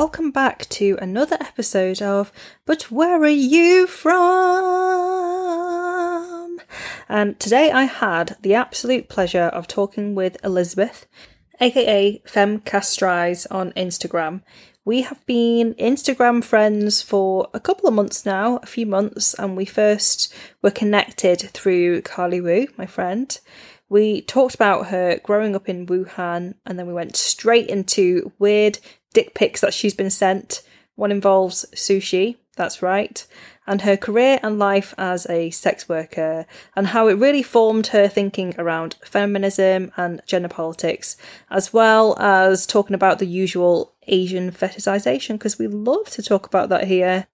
welcome back to another episode of But Where Are You From? And today I had the absolute pleasure of talking with Elizabeth, aka Femme Castratrice on Instagram. We have been Instagram friends for a couple of months now, a few months, and we first were connected through Carly Wu, my friend. We talked about her growing up in Wuhan, and then we went straight into weird dick pics that she's been sent. One involves sushi, that's right, and her career and life as a sex worker, and how it really formed her thinking around feminism and gender politics, as well as talking about the usual Asian fetishization, because we love to talk about that here.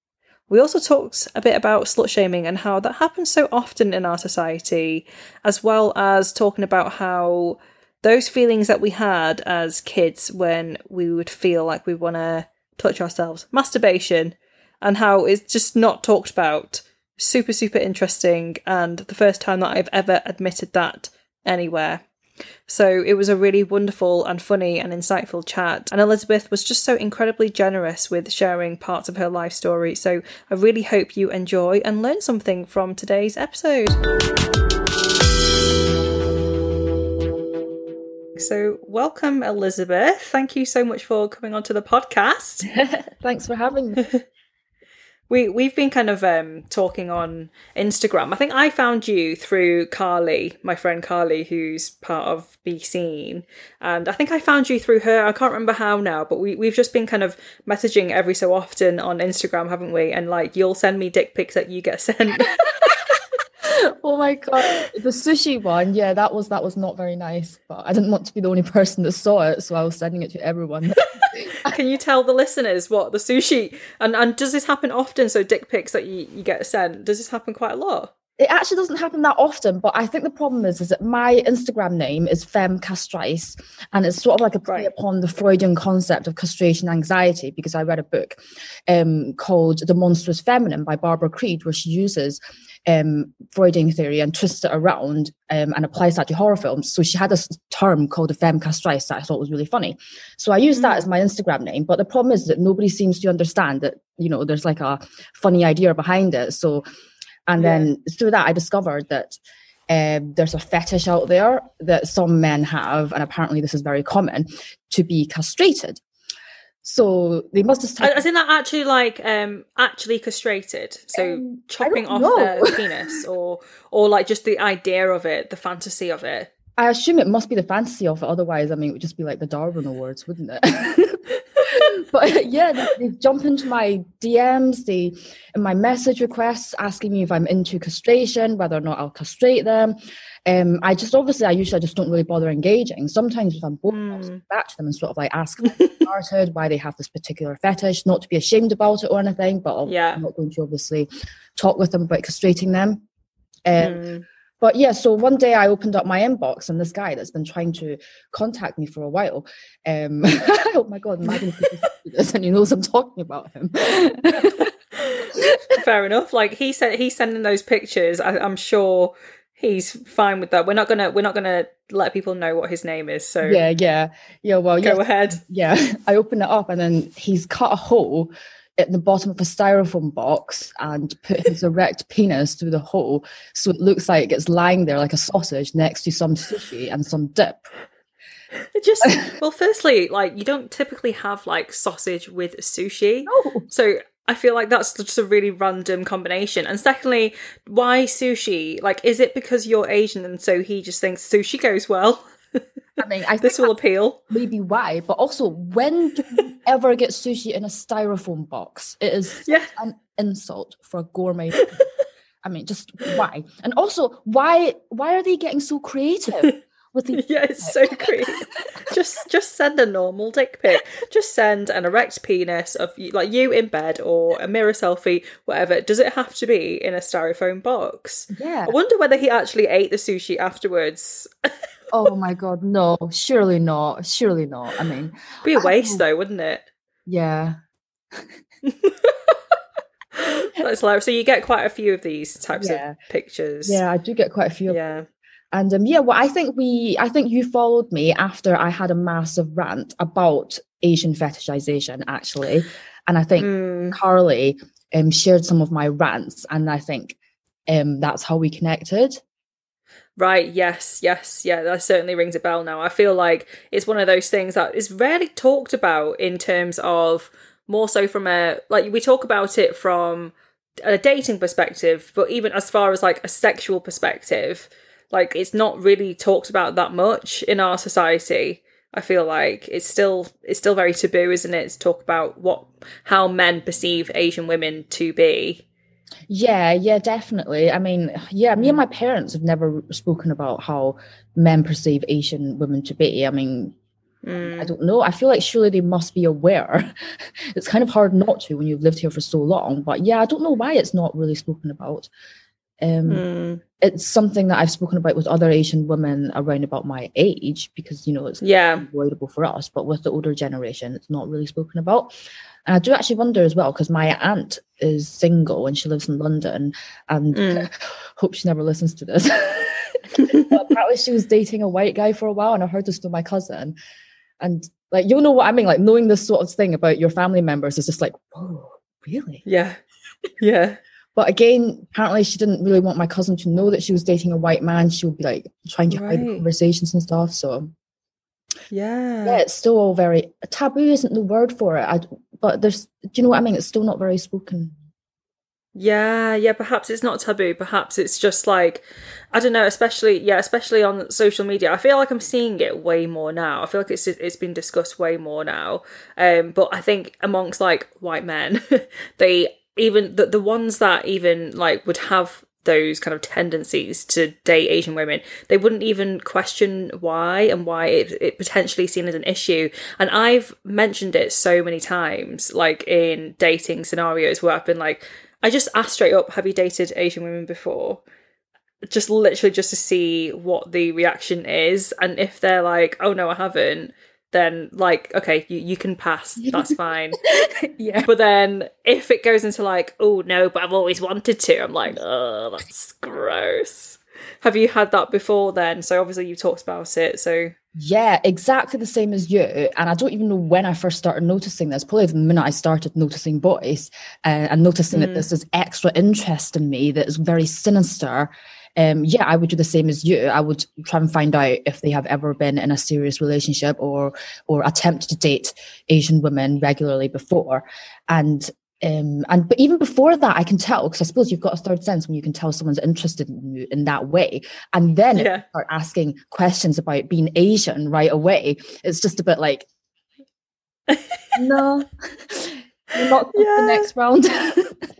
We also talked a bit about slut shaming and how that happens so often in our society, as well as talking about how those feelings that we had as kids when we would feel like we want to touch ourselves, masturbation, and how it's just not talked about. Super, super interesting, and the first time that I've ever admitted that anywhere. So it was a really wonderful and funny and insightful chat. And Elizabeth was just so incredibly generous with sharing parts of her life story. So I really hope you enjoy and learn something from today's episode. So, welcome, Elizabeth. Thank you so much for coming onto the podcast. Thanks for having me. we we've been kind of um, talking on Instagram. I think I found you through Carly, my friend Carly, who's part of Be Seen, and I think I found you through her. I can't remember how now, but we we've just been kind of messaging every so often on Instagram, haven't we? And like, you'll send me dick pics that you get sent. oh my god, the sushi one, yeah, that was that was not very nice. But I didn't want to be the only person that saw it, so I was sending it to everyone. Can you tell the listeners what the sushi and and does this happen often? So dick pics that you, you get sent, does this happen quite a lot? It actually doesn't happen that often, but I think the problem is is that my Instagram name is Femme Castratrice, and it's sort of like a play right. upon the Freudian concept of castration anxiety because I read a book um, called The Monstrous Feminine by Barbara Creed, where she uses um, Freudian theory and twists it around um, and applies that to horror films. So she had this term called the femme castratrice that I thought was really funny. So I used mm. that as my Instagram name. But the problem is that nobody seems to understand that, you know, there's like a funny idea behind it. So, and yeah. then through that, I discovered that um, there's a fetish out there that some men have, and apparently this is very common, to be castrated. So they must have. Started... Isn't that actually like um actually castrated? So um, chopping off know. the penis, or or like just the idea of it, the fantasy of it. I assume it must be the fantasy of it. Otherwise, I mean, it would just be like the Darwin Awards, wouldn't it? but yeah, they, they, jump into my DMs, they in my message requests asking me if I'm into castration, whether or not I'll castrate them. Um, I just obviously I usually just don't really bother engaging. Sometimes if I'm bored, mm. I'll back to them and sort of like ask started, why they have this particular fetish, not to be ashamed about it or anything, but yeah. I'm not going to obviously talk with them about castrating them. Um, mm. But yeah, so one day I opened up my inbox and this guy that's been trying to contact me for a while. Um, oh my god, am I going to this? And he knows I'm talking about him. Fair enough. Like he said, he's sending those pictures. I, I'm sure he's fine with that. We're not gonna we're not gonna let people know what his name is. So yeah, yeah, yeah. Well, go ahead. Yeah, I open it up and then he's cut a hole at the bottom of a styrofoam box and put his erect penis through the hole, so it looks like it's lying there like a sausage next to some sushi and some dip. It just well, firstly, like you don't typically have like sausage with sushi, no. so I feel like that's just a really random combination. And secondly, why sushi? Like, is it because you're Asian and so he just thinks sushi goes well? I mean, I this will appeal. Maybe why, but also when do you ever get sushi in a styrofoam box? It is yeah. an insult for a gourmet. I mean, just why? And also, why why are they getting so creative? with the yeah, it's so creepy. just just send a normal dick pic. Just send an erect penis of like you in bed or a mirror selfie, whatever. Does it have to be in a styrofoam box? Yeah. I wonder whether he actually ate the sushi afterwards. Oh my god, no! Surely not. Surely not. I mean, be a waste though, wouldn't it? Yeah. That's hilarious. So you get quite a few of these types yeah. of pictures. Yeah, I do get quite a few. Yeah. And um, yeah, well, I think we, I think you followed me after I had a massive rant about Asian fetishization, actually. And I think mm. Carly um, shared some of my rants, and I think um, that's how we connected. Right, yes, yes, yeah, that certainly rings a bell now. I feel like it's one of those things that is rarely talked about in terms of more so from a like we talk about it from a dating perspective, but even as far as like a sexual perspective, like it's not really talked about that much in our society. I feel like it's still it's still very taboo, isn't it? To talk about what how men perceive Asian women to be. Yeah, yeah, definitely. I mean, yeah, me and my parents have never spoken about how men perceive Asian women to be. I mean, mm. I don't know. I feel like surely they must be aware. it's kind of hard not to when you've lived here for so long. But yeah, I don't know why it's not really spoken about. Um, mm. It's something that I've spoken about with other Asian women around about my age because you know it's yeah avoidable for us, but with the older generation, it's not really spoken about. And I do actually wonder as well because my aunt is single and she lives in London, and mm. hope she never listens to this. apparently, she was dating a white guy for a while, and I heard this from my cousin, and like you'll know what I mean. Like knowing this sort of thing about your family members is just like, oh, really? Yeah, yeah. But again, apparently she didn't really want my cousin to know that she was dating a white man. She would be like trying to right. hide conversations and stuff. So yeah, yeah, it's still all very taboo. Isn't the word for it? I, but there's, do you know what I mean? It's still not very spoken. Yeah, yeah, perhaps it's not taboo. Perhaps it's just like, I don't know, especially, yeah, especially on social media. I feel like I'm seeing it way more now. I feel like it's it's been discussed way more now. Um, but I think amongst like white men, they even the, the ones that even like would have those kind of tendencies to date Asian women, they wouldn't even question why and why it, it potentially seen as an issue. And I've mentioned it so many times, like in dating scenarios where I've been like, I just asked straight up, have you dated Asian women before? Just literally just to see what the reaction is. And if they're like, oh no, I haven't, then like okay you, you can pass. That's fine. Yeah. But then if it goes into like oh no but i've always wanted to i'm like oh that's gross. Have you had that before then? So obviously you talked about it so yeah exactly the same as you and i don't even know when i first started noticing this. Probably the minute i started noticing boys uh, and noticing mm. that this is extra interest in me that is very sinister um, yeah, I would do the same as you. I would try and find out if they have ever been in a serious relationship or or attempt to date Asian women regularly before, and um, and but even before that, I can tell because I suppose you've got a third sense when you can tell someone's interested in you in that way, and then yeah. start asking questions about being Asian right away. It's just a bit like, no, not yeah. the next round.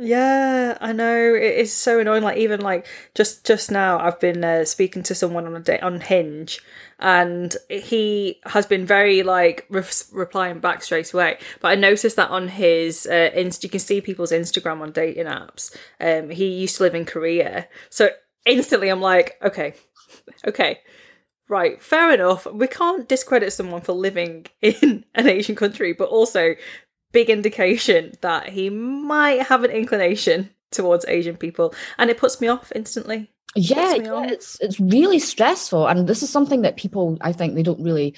Yeah, I know it is so annoying. Like even like just just now, I've been uh, speaking to someone on a day on Hinge, and he has been very like re- replying back straight away. But I noticed that on his uh, inst, you can see people's Instagram on dating apps. Um, he used to live in Korea, so instantly I'm like, okay, okay. Right, fair enough. We can't discredit someone for living in an Asian country, but also big indication that he might have an inclination towards Asian people, and it puts me off instantly. Yeah, yeah it's it's really stressful, and this is something that people I think they don't really.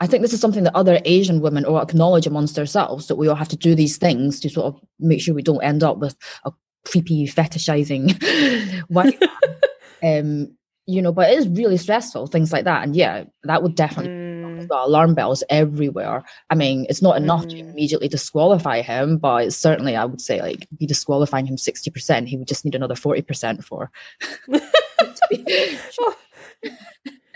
I think this is something that other Asian women or acknowledge amongst themselves that we all have to do these things to sort of make sure we don't end up with a creepy fetishizing white. um, you know, but it is really stressful, things like that, and yeah, that would definitely. Mm got alarm bells everywhere. I mean, it's not enough mm. to immediately disqualify him, but it's certainly, I would say, like be disqualifying him 60%. He would just need another 40% for.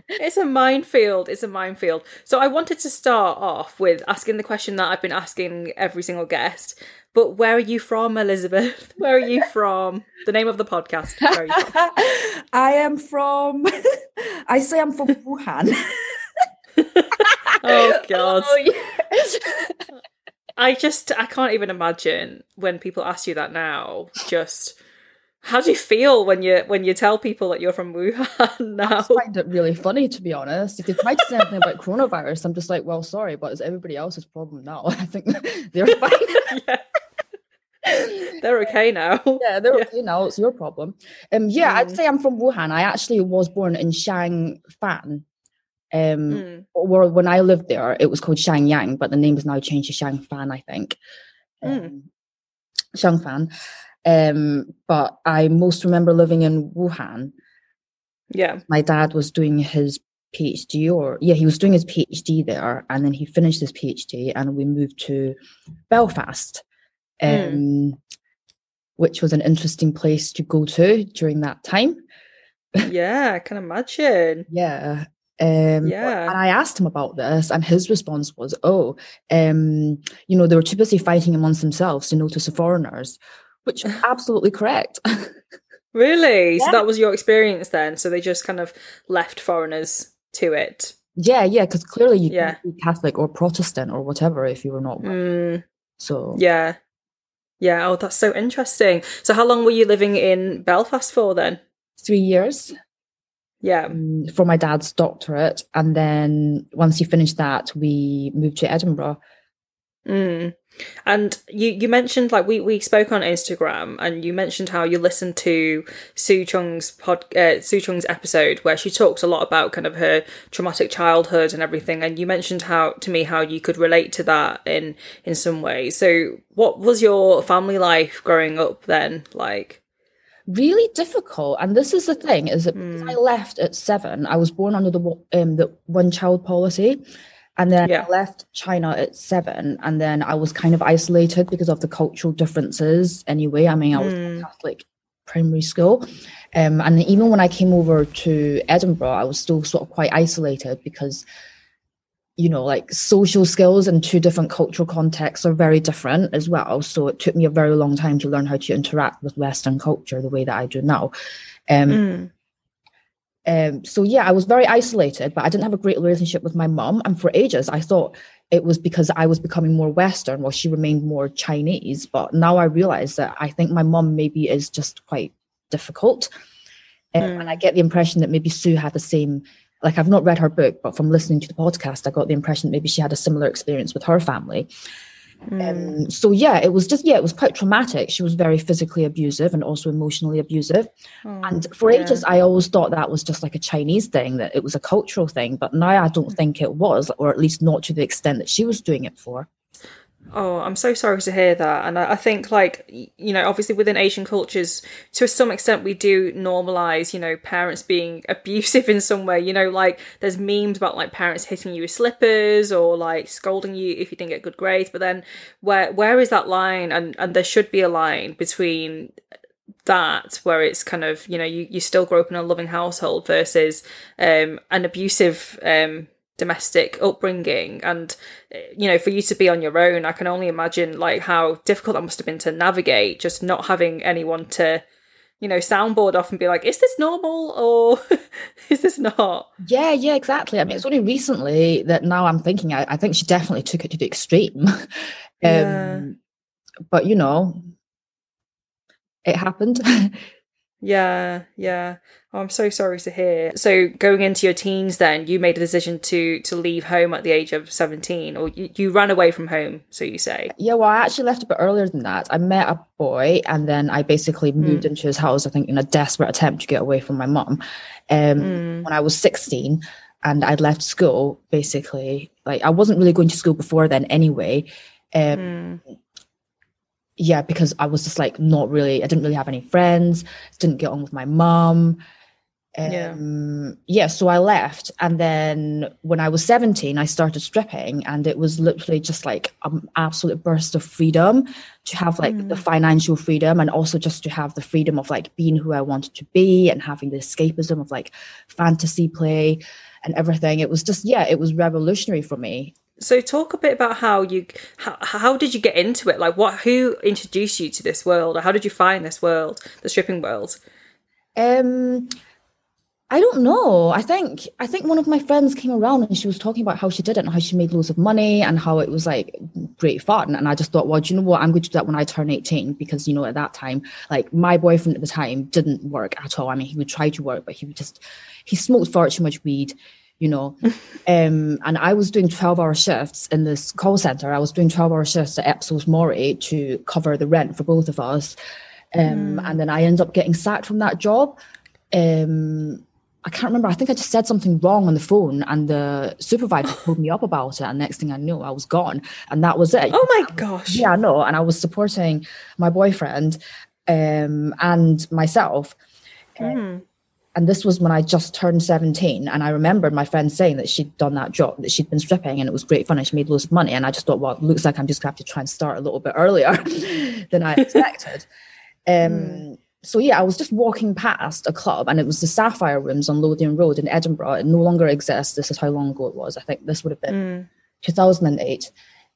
it's a minefield. It's a minefield. So I wanted to start off with asking the question that I've been asking every single guest. But where are you from, Elizabeth? Where are you from? The name of the podcast. I am from. I say I'm from Wuhan. oh god. Oh, yes. I just I can't even imagine when people ask you that now. Just how do you feel when you when you tell people that you're from Wuhan now? I find it really funny to be honest. If they try to say anything about coronavirus, I'm just like, well, sorry, but it's everybody else's problem now. I think they're fine. yeah. They're okay now. Yeah, they're yeah. okay now. It's your problem. Um, yeah, mm. I'd say I'm from Wuhan. I actually was born in Xiangfan, Um, mm. or when I lived there, it was called Xiangyang, but the name is now changed to Xiangfan, I think. Mm. Um, Xiangfan. Um, but I most remember living in Wuhan. Yeah. My dad was doing his PhD, or yeah, he was doing his PhD there, and then he finished his PhD, and we moved to Belfast, hmm. um, mm. which was an interesting place to go to during that time. Yeah, I can imagine. yeah. Um, yeah. And I asked him about this, and his response was, "Oh, um, you know, they were too busy fighting amongst themselves to notice the foreigners," which absolutely correct. really? Yeah. So that was your experience then? So they just kind of left foreigners to it. Yeah, yeah, because clearly you yeah. be Catholic or Protestant or whatever if you were not. Mm. So yeah, yeah. Oh, that's so interesting. So how long were you living in Belfast for then? Three years. Yeah. Um, for my dad's doctorate, and then once he finished that, we moved to Edinburgh. Mm. And you, you mentioned like we, we spoke on Instagram and you mentioned how you listened to Sue Cheung's pod uh, Sue Cheung's episode where she talks a lot about kind of her traumatic childhood and everything and you mentioned how to me how you could relate to that in in some way So what was your family life growing up then like? Really difficult, and this is the thing: is that mm. I left at seven. I was born under the um, the one child policy, and then yeah. I left China at seven, and then I was kind of isolated because of the cultural differences. Anyway, I mean, I was mm. Catholic primary school, um, and even when I came over to Edinburgh, I was still sort of quite isolated because, you know, like social skills in two different cultural contexts are very different as well. So it took me a very long time to learn how to interact with Western culture the way that I do now. Um, mm. Um, so yeah, I was very isolated, but I didn't have a great relationship with my mom. And for ages, I thought it was because I was becoming more Western while she remained more Chinese. But now I realize that I think my mom maybe is just quite difficult. Um, mm. And I get the impression that maybe Sue had the same, like I've not read her book, but from listening to the podcast, I got the impression maybe she had a similar experience with her family. Mm. Um, so yeah, it was just yeah, it was quite traumatic. She was very physically abusive and also emotionally abusive. Oh, and for yeah. ages, I always thought that was just like a Chinese thing, that it was a cultural thing. But now I don't think it was, or at least not to the extent that she was doing it for. Oh, I'm so sorry to hear that. And I, think, like, you know, obviously within Asian cultures, to some extent, we do normalize, you know, parents being abusive in some way. You know, like, there's memes about, like, parents hitting you with slippers or, like, scolding you if you didn't get good grades. But then, where where is that line? And, and there should be a line between that where it's kind of you know you, you still grow up in a loving household versus um an abusive um domestic upbringing and eh, you know for you to be on your own i can only imagine like how difficult that must have been to navigate just not having anyone to you know soundboard off and be like is this normal or is this not? Yeah yeah exactly. I mean it's only recently that now i'm thinking i, I think she definitely took it to the extreme. Um, yeah. but you know it happened Yeah, yeah. Oh, I'm so sorry to hear. So going into your teens then, you made a decision to to leave home at the age of 17 or you, you ran away from home, so you say. Yeah, well, I actually left a bit earlier than that. I met a boy and then I basically hmm. moved mm. into his house I think in a desperate attempt to get away from my mom. Um mm. when I was 16 and I'd left school basically. Like I wasn't really going to school before then anyway. Um mm yeah, because I was just like not really, I didn't really have any friends, didn't get on with my mom. Um, yeah. yeah, so I left. And then when I was 17, I started stripping, and it was literally just like an absolute burst of freedom to have like mm. the financial freedom and also just to have the freedom of like being who I wanted to be and having the escapism of like fantasy play and everything. It was just, yeah, it was revolutionary for me. So talk a bit about how you how, how did you get into it? Like what who introduced you to this world or how did you find this world, the stripping world? Um I don't know. I think I think one of my friends came around and she was talking about how she did it and how she made loads of money and how it was like great fun. And I just thought, well, do you know what? I'm going to do that when I turn 18 because you know at that time, like my boyfriend at the time didn't work at all. I mean, he would try to work, but he would just he smoked far too much weed you know. um, and I was doing 12 hour shifts in this call center. I was doing 12 hour shifts at Ipsos Mori to cover the rent for both of us. Um, mm. And then I ended up getting sacked from that job. Um, I can't remember. I think I just said something wrong on the phone, and the supervisor pulled me up about it. And next thing I knew, I was gone, and that was it. Oh my gosh! Yeah, no. And I was supporting my boyfriend um, and myself. Mm. And this was when I just turned 17. And I remembered my friend saying that she'd done that job, that she'd been stripping and it was great fun and she made loads of money. And I just thought, well, it looks like I'm just going to have to try and start a little bit earlier than I expected. um, mm so yeah, I was just walking past a club and it was the Sapphire Rooms on Lothian Road in Edinburgh. It no longer exists. This is how long ago it was. I think this would have been mm. 2008.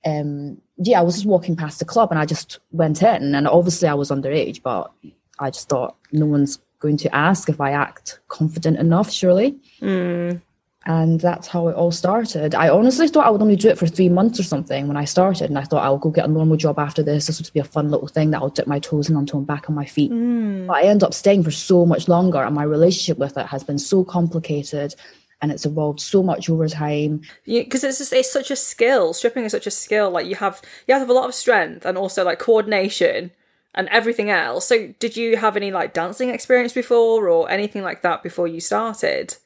Um, yeah, I was just walking past the club and I just went in and obviously I was underage, but I just thought no one's going to ask if I act confident enough, surely. Mm and that's how it all started. I honestly thought I would only do it for three months or something when I started, and I thought I'll go get a normal job after this. This would be a fun little thing that I'll dip my toes in until I'm back on my feet. Mm. But I end up staying for so much longer, and my relationship with it has been so complicated, and it's evolved so much over time. Because it's just, it's such a skill. Stripping is such a skill. Like you have you have a lot of strength and also like coordination and everything else. So did you have any like dancing experience before or anything like that before you started?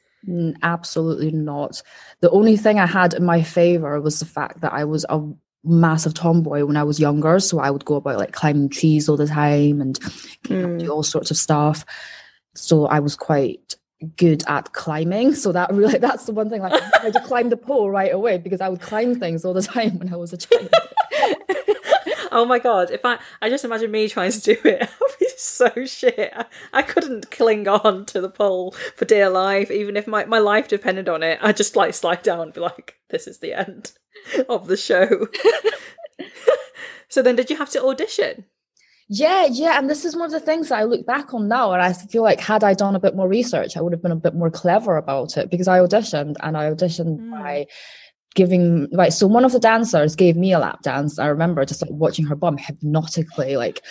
Absolutely not. The only thing I had in my favor was the fact that I was a massive tomboy when I was younger. So I would go about like climbing trees all the time and mm. do all sorts of stuff. So I was quite good at climbing. So that really that's the one thing like I had to climb the pole right away because I would climb things all the time when I was a child. oh my god! If I I just imagine me trying to do it, I'd be so shit. I, I couldn't cling on to the pole for dear life, even if my, my life depended on it. I'd just like slide down and be like, "This is the end of the show." so then, did you have to audition? Yeah, yeah, and this is one of the things that I look back on now, and I feel like had I done a bit more research, I would have been a bit more clever about it because I auditioned and I auditioned mm. by giving like so one of the dancers gave me a lap dance i remember just like watching her bum hypnotically like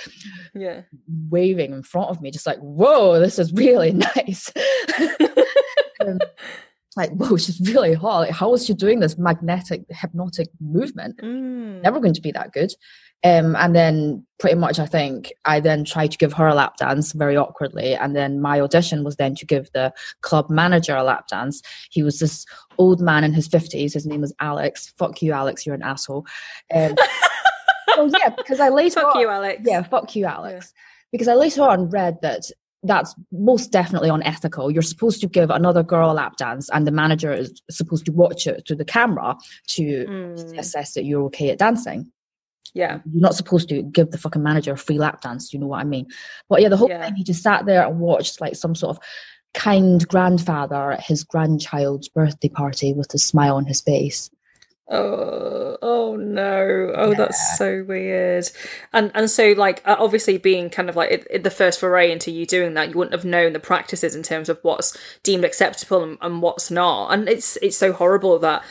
yeah waving in front of me just like whoa this is really nice like whoa she's really hot like how is she doing this magnetic hypnotic movement mm. never going to be that good um, and then pretty much I think I then tried to give her a lap dance very awkwardly. And then my audition was then to give the club manager a lap dance. He was this old man in his 50s. His name was Alex. Fuck you, Alex. You're an asshole. Um, well, yeah, because I later Fuck on, you, Alex. Yeah, fuck you, Alex. Yeah. Because I later on read that that's most definitely unethical. You're supposed to give another girl a lap dance, and the manager is supposed to watch it through the camera to mm. assess that you're okay at dancing. Yeah. You're not supposed to give the fucking manager a free lap dance, you know what I mean? But yeah, the whole yeah. time he just sat there and watched like some sort of kind grandfather at his grandchild's birthday party with a smile on his face. Oh, oh no! Oh, yeah. that's so weird. And and so like uh, obviously being kind of like it, it, the first foray into you doing that, you wouldn't have known the practices in terms of what's deemed acceptable and, and what's not. And it's it's so horrible that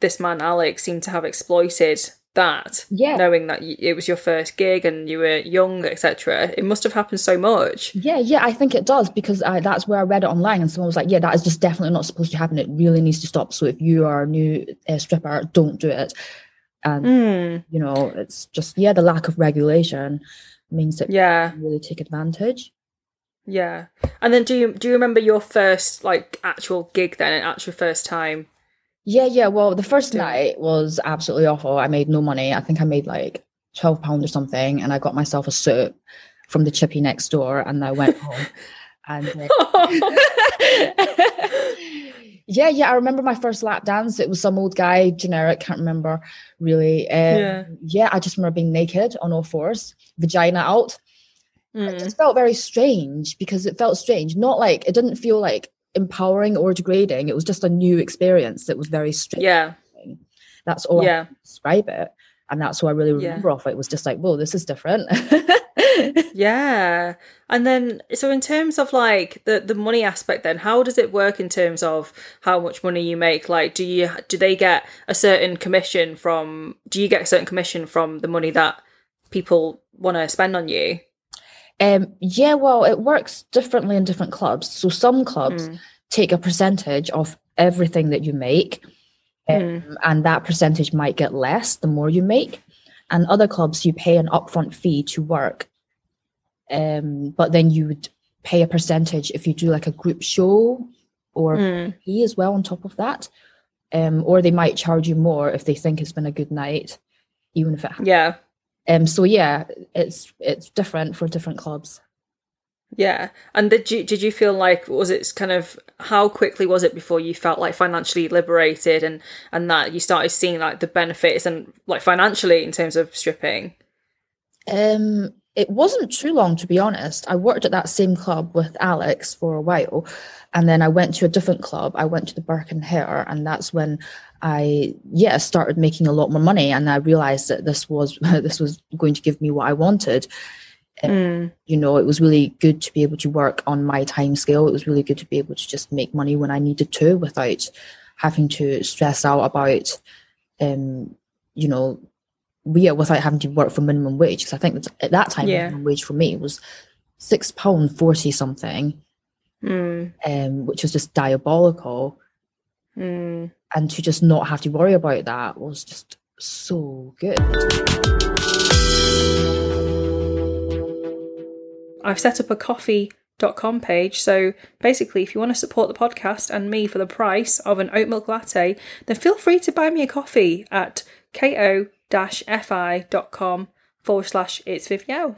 this man Alex seemed to have exploited that yeah. knowing that it was your first gig and you were young etc it must have happened so much. Yeah yeah i think it does because I, that's where i read it online and someone was like yeah that is just definitely not supposed to happen. It really needs to stop. So if you are a new uh, stripper don't do it. And mm. you know it's just yeah the lack of regulation means that yeah. really take advantage. Yeah. And then do you do you remember your first like actual gig then an actual first time yeah, yeah. Well, the first yeah. night was absolutely awful. I made no money. I think I made like twelve pound or something, and I got myself a suit from the chippy next door, and I went home. And uh, yeah, yeah. I remember my first lap dance. It was some old guy, generic. Can't remember really. Um, yeah, yeah. I just remember being naked on all fours, vagina out. Mm. It just felt very strange because it felt strange. Not like it didn't feel like empowering or degrading. It was just a new experience that was very strange. Yeah. That's all yeah. I describe it. And that's what I really remember yeah. of it. it was just like, whoa, this is different. yeah. And then so in terms of like the the money aspect then, how does it work in terms of how much money you make? Like do you do they get a certain commission from do you get a certain commission from the money that people want to spend on you? Um, yeah, well, it works differently in different clubs. So some clubs mm. take a percentage of everything that you make, um, mm. and that percentage might get less the more you make. And other clubs, you pay an upfront fee to work, um, but then you would pay a percentage if you do like a group show or mm. he as well on top of that. Um, or they might charge you more if they think it's been a good night, even if it yeah. Um, so yeah, it's it's different for different clubs. Yeah, and did you did you feel like was it kind of how quickly was it before you felt like financially liberated and and that you started seeing like the benefits and like financially in terms of stripping? Um, it wasn't too long to be honest. I worked at that same club with Alex for a while, and then I went to a different club. I went to the Burke and Hare, and that's when I yeah started making a lot more money, and I realized that this was this was going to give me what I wanted. Mm. You know, it was really good to be able to work on my time scale. It was really good to be able to just make money when I needed to without having to stress out about, um, you know, yeah, without having to work for minimum wage. Because I think that at that time, yeah. minimum wage for me was six pound forty something, mm. um, which was just diabolical. Mm. And to just not have to worry about that was just so good. I've set up a ko-fi.com page. So basically, if you want to support the podcast and me for the price of an oat milk latte, then feel free to buy me a coffee at ko-fi.com forward slash it's Vivielle.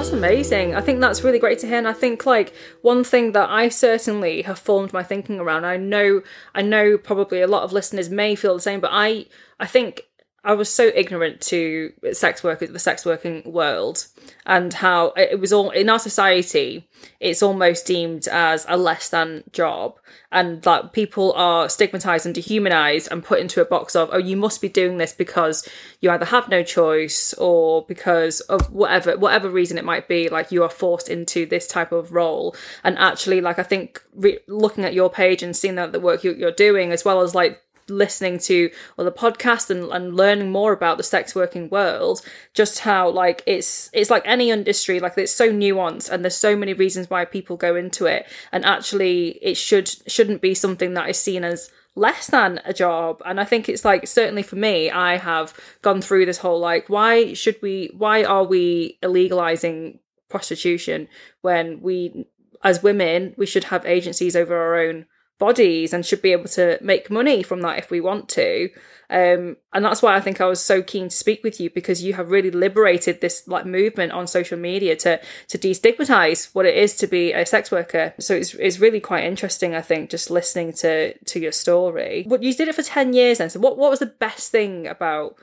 That's amazing. I think that's really great to hear. And I think like one thing that I certainly have formed my thinking around, I know I know probably a lot of listeners may feel the same, but I I think I was so ignorant to sex work, the sex working world, and how it was all in our society. It's almost deemed as a less than job, and that people are stigmatized and dehumanized and put into a box of, oh, you must be doing this because you either have no choice or because of whatever whatever reason it might be. Like you are forced into this type of role, and actually, like I think re- looking at your page and seeing that the work you, you're doing, as well as like listening to other podcasts and, and learning more about the sex working world just how like it's it's like any industry like it's so nuanced and there's so many reasons why people go into it. And actually it should shouldn't be something that is seen as less than a job. And i think it's like certainly for me i have gone through this whole like why should we why are we illegalizing prostitution when we as women we should have agencies over our own bodies and should be able to make money from that if we want to. Um, and that's why I think I was so keen to speak with you because you have really liberated this like movement on social media to to destigmatize what it is to be a sex worker. So it's it's really quite interesting, I think, just listening to to your story. But you did it for ten years then. So what what was the best thing about?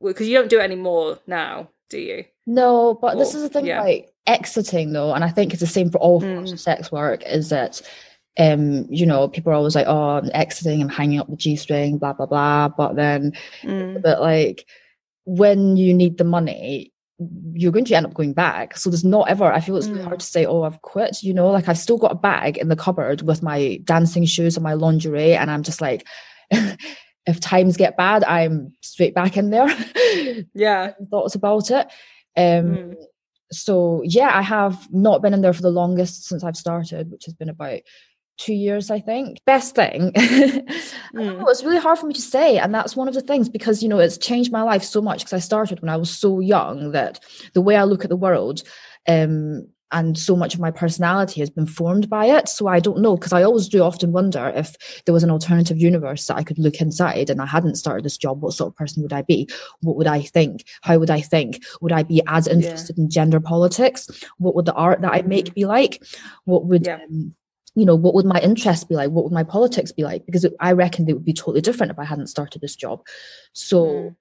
Because you don't do it anymore now, do you? No, but or, this is the thing yeah. about exiting though, and I think it's the same for all forms mm. of sex work. Is that um, you know, people are always like, oh, I'm exiting, I'm hanging up the G string, blah, blah, blah. But then, mm. but like, when you need the money, you're going to end up going back. So there's not ever, I feel it's mm. hard to say, oh, I've quit, you know, like I've still got a bag in the cupboard with my dancing shoes and my lingerie. And I'm just like, if times get bad, I'm straight back in there. Yeah. Thoughts about it. Um, mm. So yeah, I have not been in there for the longest since I've started, which has been about two years, I think. Best thing. mm. it's really hard for me to say. And that's one of the things because, you know, it's changed my life so much because I started when I was so young that the way I look at the world, um, and so much of my personality has been formed by it. So I don't know because I always do often wonder if there was an alternative universe that I could look inside and I hadn't started this job, what sort of person would I be? What would I think? How would I think? Would I be as interested yeah. in gender politics? What would the art that I make mm-hmm. be like? What would yeah. um, you know, what would my interests be like? What would my politics be like? Because I reckon they would be totally different if I hadn't started this job. So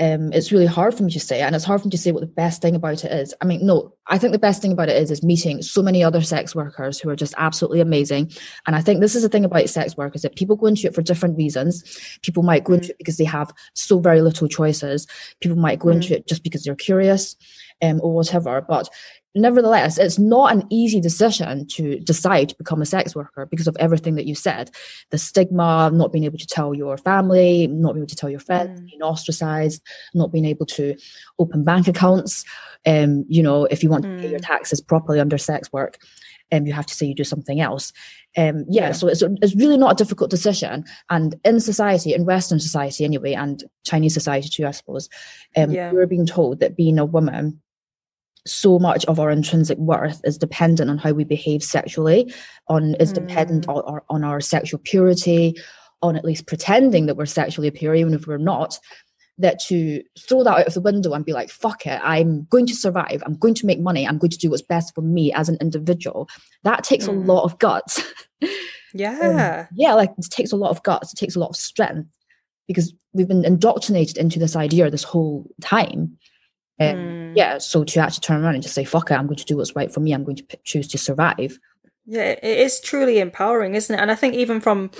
mm. um, it's really hard for me to say, and it's hard for me to say what the best thing about it is. I mean, no, I think the best thing about it is is meeting so many other sex workers who are just absolutely amazing. And I think this is the thing about sex work is that people go into it for different reasons. People might go mm. into it because they have so very little choices. People might go mm. into it just because they're curious. Um, or whatever. But nevertheless, it's not an easy decision to decide to become a sex worker because of everything that you said the stigma, not being able to tell your family, not being able to tell your friends, mm. being ostracized, not being able to open bank accounts. Um, you know, if you want mm. to pay your mm. taxes properly under sex work, um, you have to say you do something else. Um, yeah, yeah, so it's, it's really not a difficult decision. And in society, in Western society anyway, and Chinese society too, I suppose, um, yeah. we're being told that being a woman so much of our intrinsic worth is dependent on how we behave sexually, on is mm. dependent on, on our sexual purity, on at least pretending that we're sexually pure, even if we're not. That to throw that out of the window and be like, fuck it, I'm going to survive, I'm going to make money, I'm going to do what's best for me as an individual. That takes mm. a lot of guts. yeah. Um, yeah, like it takes a lot of guts, it takes a lot of strength because we've been indoctrinated into this idea this whole time um, mm. Yeah, so to actually turn around and just say, fuck it, I'm going to do what's right for me, I'm going to p- choose to survive. Yeah, it is truly empowering, isn't it? And I think even from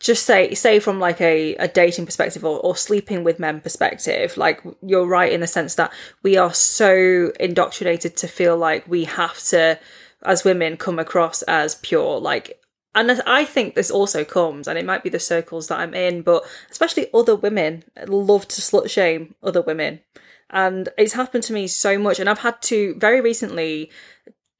just say say from like a, a dating perspective or, or sleeping with men perspective like you're right in the sense that we are so indoctrinated to feel like we have to as women come across as pure like and I think this also comes, and it might be the circles that I'm in, but especially other women love to slut shame other women and it's happened to me so much. And i've had to very recently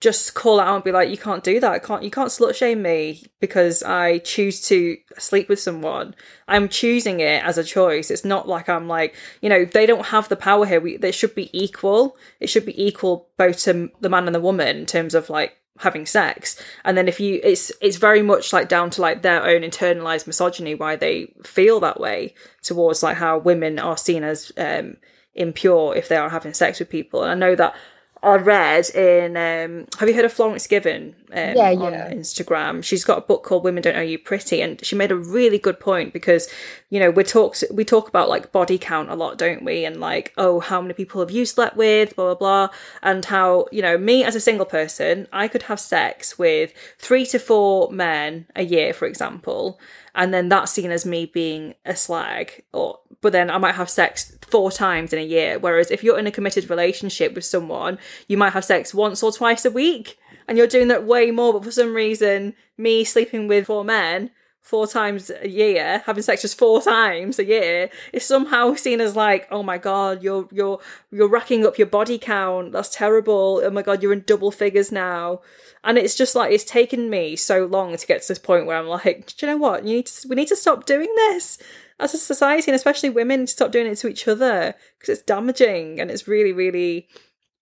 just call out and be like you can't do that. I can't you can't slut shame me because i choose to sleep with someone. I'm choosing it as a choice. It's not like i'm like you know they don't have the power here. We, they should be equal. It should be equal both to the man and the woman in terms of like having sex. And then if you it's it's very much like down to like their own internalized misogyny why they feel that way towards like how women are seen as um impure if they are having sex with people. And I know that I read in um, have you heard of Florence Given um, yeah, yeah. on Instagram? She's got a book called Women Don't Owe You Pretty and she made a really good point because you know we talk we talk about like body count a lot, don't we? And like oh how many people have you slept with, blah blah blah, and how you know me as a single person I could have sex with three to four men a year, for example, and then that's seen as me being a slag or but then I might have sex four times in a year whereas if you're in a committed relationship with someone you might have sex once or twice a week and you're doing that way more but for some reason me sleeping with four men four times a year, having sex just four times a year, is somehow seen as like, oh my god, you're you're you're racking up your body count. That's terrible. Oh my god, you're in double figures now. And it's just like it's taken me so long to get to this point where I'm like, do you know what? You need to, we need to stop doing this as a society, and especially women, to stop doing it to each other because it's damaging and it's really, really,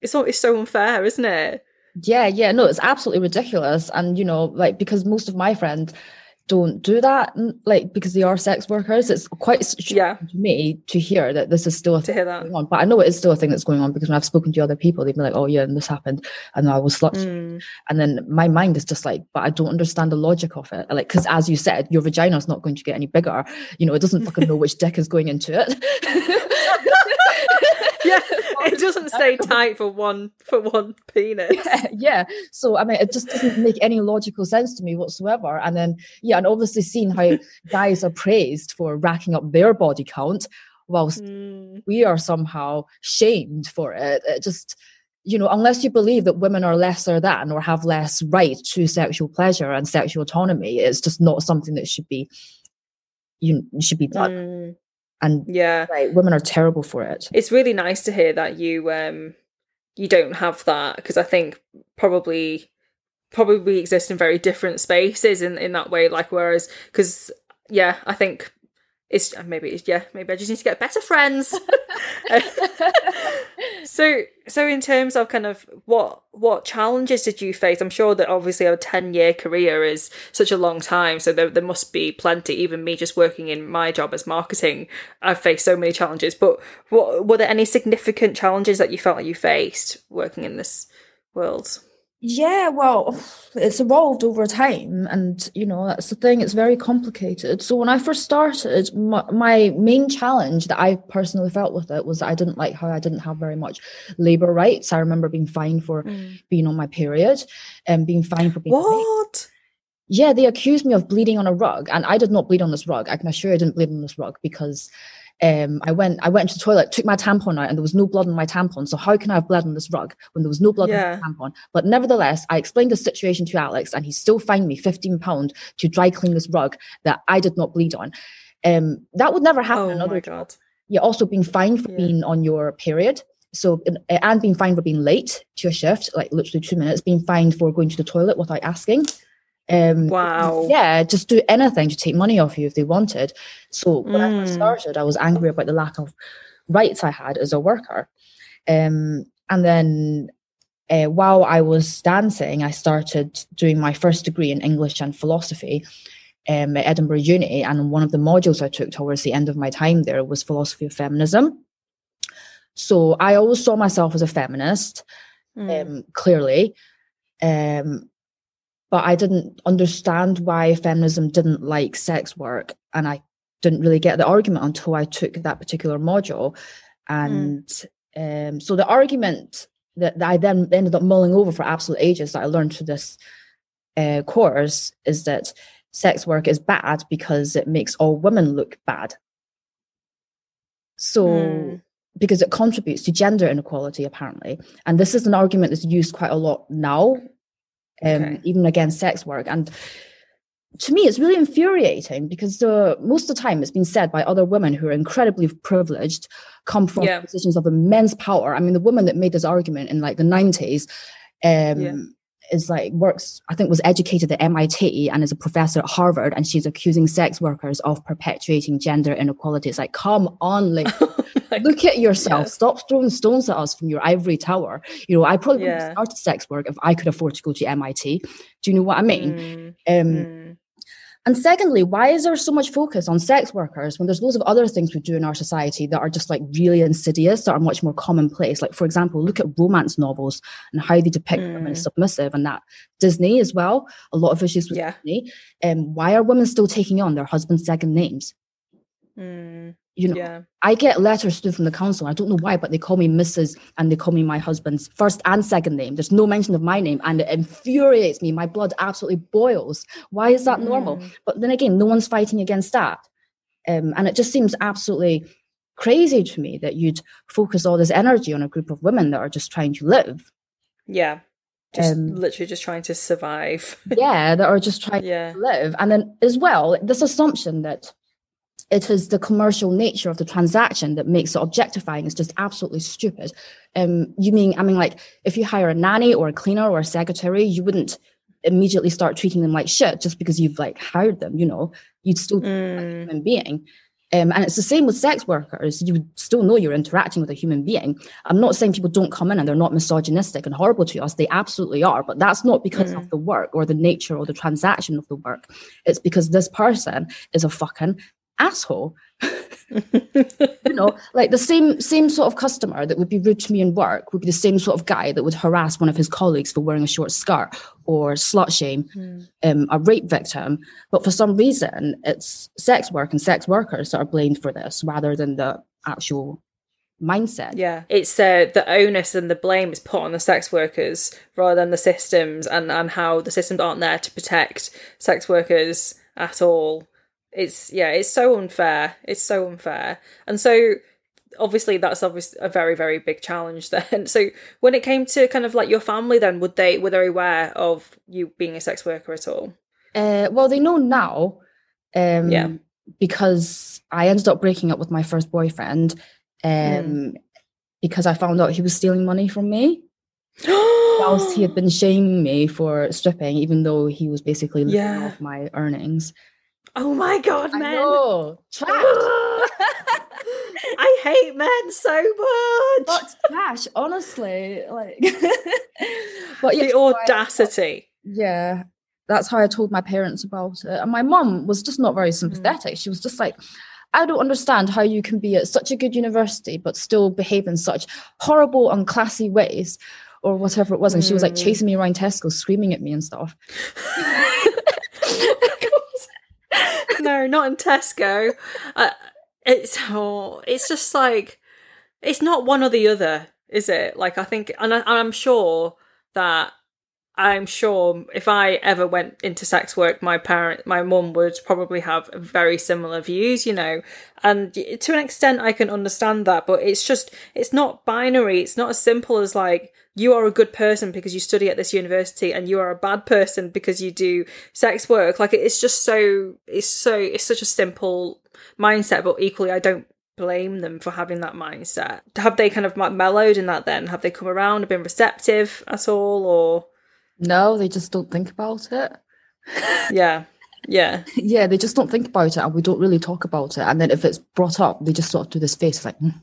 it's it's so unfair, isn't it? Yeah, yeah, no, it's absolutely ridiculous. And you know, like because most of my friends don't do that like because they are sex workers it's quite yeah. to me to hear that this is still a to hear that. going on. But i know it is still a thing that's going on because when i've spoken to other people they've been like oh yeah and this happened and i was slut. Mm. and then my mind is just like but i don't understand the logic of it. Like because as you said your vagina is not going to get any bigger. You know it doesn't fucking know which dick is going into it. Yeah, it doesn't stay tight for one for one penis. Yeah, yeah, So I mean, it just doesn't make any logical sense to me whatsoever. And then yeah, and obviously seeing how guys are praised for racking up their body count, whilst mm. we are somehow shamed for it. It just you know, unless you believe that women are lesser than or have less right to sexual pleasure and sexual autonomy, it's just not something that should be you should be done. Mm and yeah. like, women are terrible for it. It's really nice to hear that you um you don't have that because i think probably probably exist in very different spaces in in that way like whereas because yeah i think it's uh, maybe yeah maybe i just need to get better friends. So so in terms of kind of what what challenges did you face? I'm sure that obviously a 10 year career is such a long time so there, there must be plenty. Even me just working in my job as marketing i've faced so many challenges. But what were there any significant challenges that you felt like you faced working in this world yeah, well, it's evolved over time, and you know that's the thing. It's very complicated. So when I first started, my, my, main challenge that I personally felt with it was that I didn't like how I didn't have very much labor rights. I remember being fined for mm. being on my period, and being fined for being what. Yeah, they accused me of bleeding on a rug, and I did not bleed on this rug. I can assure you, I didn't bleed on this rug because um, I went I went to the toilet, took my tampon out, and there was no blood on my tampon. So how can I have blood on this rug when there was no blood yeah. on my tampon? But nevertheless, I explained the situation to Alex, and he still fined me fifteen pound to dry clean this rug that I did not bleed on. Um, that would never happen. Oh another my god! You're also being fined for yeah. being on your period. So and being fined for being late to a shift, like literally two minutes, being fined for going to the toilet without asking. Um, wow. Yeah, just do anything to take money off you if they wanted. So when mm. I first mm. started, I was angry about the lack of rights I had as a worker. Um, and then uh, while I was dancing, I started doing my first degree in English and philosophy um, at Edinburgh Uni. And one of the modules I took towards the end of my time there was philosophy of feminism. So I always saw myself as a feminist, mm. um, clearly. Um, but I didn't understand why feminism didn't like sex work. And I didn't really get the argument until I took that particular module. And mm. um, so the argument that, that, I then ended up mulling over for absolute ages that I learned through this uh, course is that sex work is bad because it makes all women look bad. So, mm. because it contributes to gender inequality, apparently. And this is an argument that's used quite a lot now, um, okay. even against sex work. And to me, it's really infuriating because the, most of the time it's been said by other women who are incredibly privileged, come from yeah. positions of immense power. I mean, the woman that made this argument in like the 90s, um, yeah is like works i think was educated at mit and is a professor at harvard and she's accusing sex workers of perpetuating gender inequality it's like come on like oh look at yourself yeah. stop throwing stones at us from your ivory tower you know i probably yeah. would have started sex work if i could afford to go to mit do you know what i mean mm. um mm. And secondly, why is there so much focus on sex workers when there's loads of other things we do in our society that are just like really insidious, that are much more commonplace? Like, for example, look at romance novels and how they depict mm. women as submissive, and that Disney as well, a lot of issues with yeah. Disney. Um, why are women still taking on their husband's second names? Mm you know yeah. i get letters through from the council. I don't know why but they call me mrs and they call me my husband's first and second name. There's no mention of my name and it infuriates me. My blood absolutely boils. Why is that mm. normal but then again no one's fighting against that. Um, and it just seems absolutely crazy to me that you'd focus all this energy on a group of women that are just trying to live. Yeah. Just um, literally just trying to survive. Yeah that are just trying yeah. to live. And then as well this assumption that it is the commercial nature of the transaction that makes it objectifying. It's just absolutely stupid. Um, you mean, I mean, like if you hire a nanny or a cleaner or a secretary, you wouldn't immediately start treating them like shit just because you've like hired them. You know, you'd still mm. like a human being. Um, and it's the same with sex workers. You would still know you're interacting with a human being. I'm not saying people don't come in and they're not misogynistic and horrible to us. They absolutely are. But that's not because mm. of the work or the nature or the transaction of the work. It's because this person is a fucking asshole. you know, like the same same sort of customer that would be rude to me in work would be the same sort of guy that would harass one of his colleagues for wearing a short skirt or slut shame mm. um, a rape victim. But for some reason, it's sex work and sex workers that are blamed for this rather than the actual mindset. Yeah, it's uh, the onus and the blame is put on the sex workers rather than the systems and and how the systems aren't there to protect sex workers at all it's yeah it's so unfair it's so unfair. And so obviously that's obviously a very very big challenge then. So when it came to kind of like your family then would they were they aware of you being a sex worker at all? Uh, well they know now um yeah. because i ended up breaking up with my first boyfriend um mm. because i found out he was stealing money from me. Whilst he had been shaming me for stripping even though he was basically living yeah. off my earnings Oh my god, men! I know. I hate men so much. But trash, honestly, like. but yeah, the audacity. yeah, that's how I told my parents about it, and my mum was just not very hmm. sympathetic. Mm. She was just like. I don't understand how you can be at such a good university but still behave in such horrible, unclassy ways, or whatever it was. And mm. she was like hmm. chasing me around Tesco, screaming at me and stuff. no, not in Tesco. Uh, it's oh, it's just like it's not one or the other, is it? Like I think, and I, I'm sure that I'm sure if I ever went into sex work, my parent, my mum would probably have very similar views, you know. And to an extent, I can understand that, but it's just, it's not binary. It's not as simple as like, you are a good person because you study at this university and you are a bad person because you do sex work. Like, it's just so, it's so, it's such a simple mindset, but equally, I don't blame them for having that mindset. Have they kind of mellowed in that then? Have they come around been receptive at all or? No, they just don't think about it. yeah. Yeah. yeah, they just don't think about it and we don't really talk about it. And then if it's brought up, they just sort of do this face like, mm.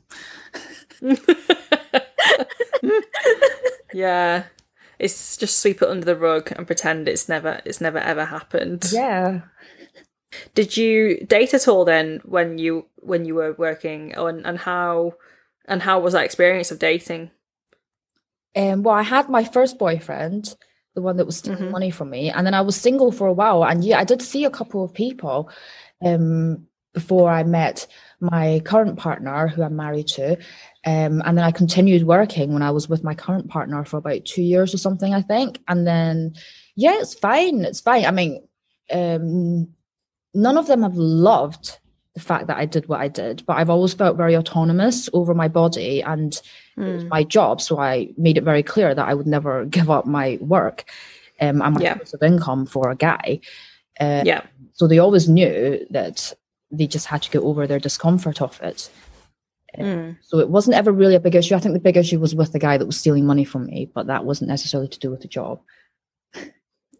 yeah. It's just sweep it under the rug and pretend it's never it's never ever happened. Yeah. Did you date at all then when you when you were working and and how and how was that experience of dating? Um, well, I had my first boyfriend, the one that was stealing mm-hmm. money from me, and then I was single for a while. And yeah, I did see a couple of people um, before I met my current partner, who I'm married to. Um, and then I continued working when I was with my current partner for about two years or something, I think. And then, yeah, it's fine. It's fine. I mean, um, none of them have loved the fact that I did what I did, but I've always felt very autonomous over my body and mm. my job. So I made it very clear that I would never give up my work um, and my yeah. source of income for a guy. Uh, yeah. So they always knew that they just had to get over their discomfort of it. Mm. So it wasn't ever really a big issue. I think the big issue was with the guy that was stealing money from me, but that wasn't necessarily to do with the job.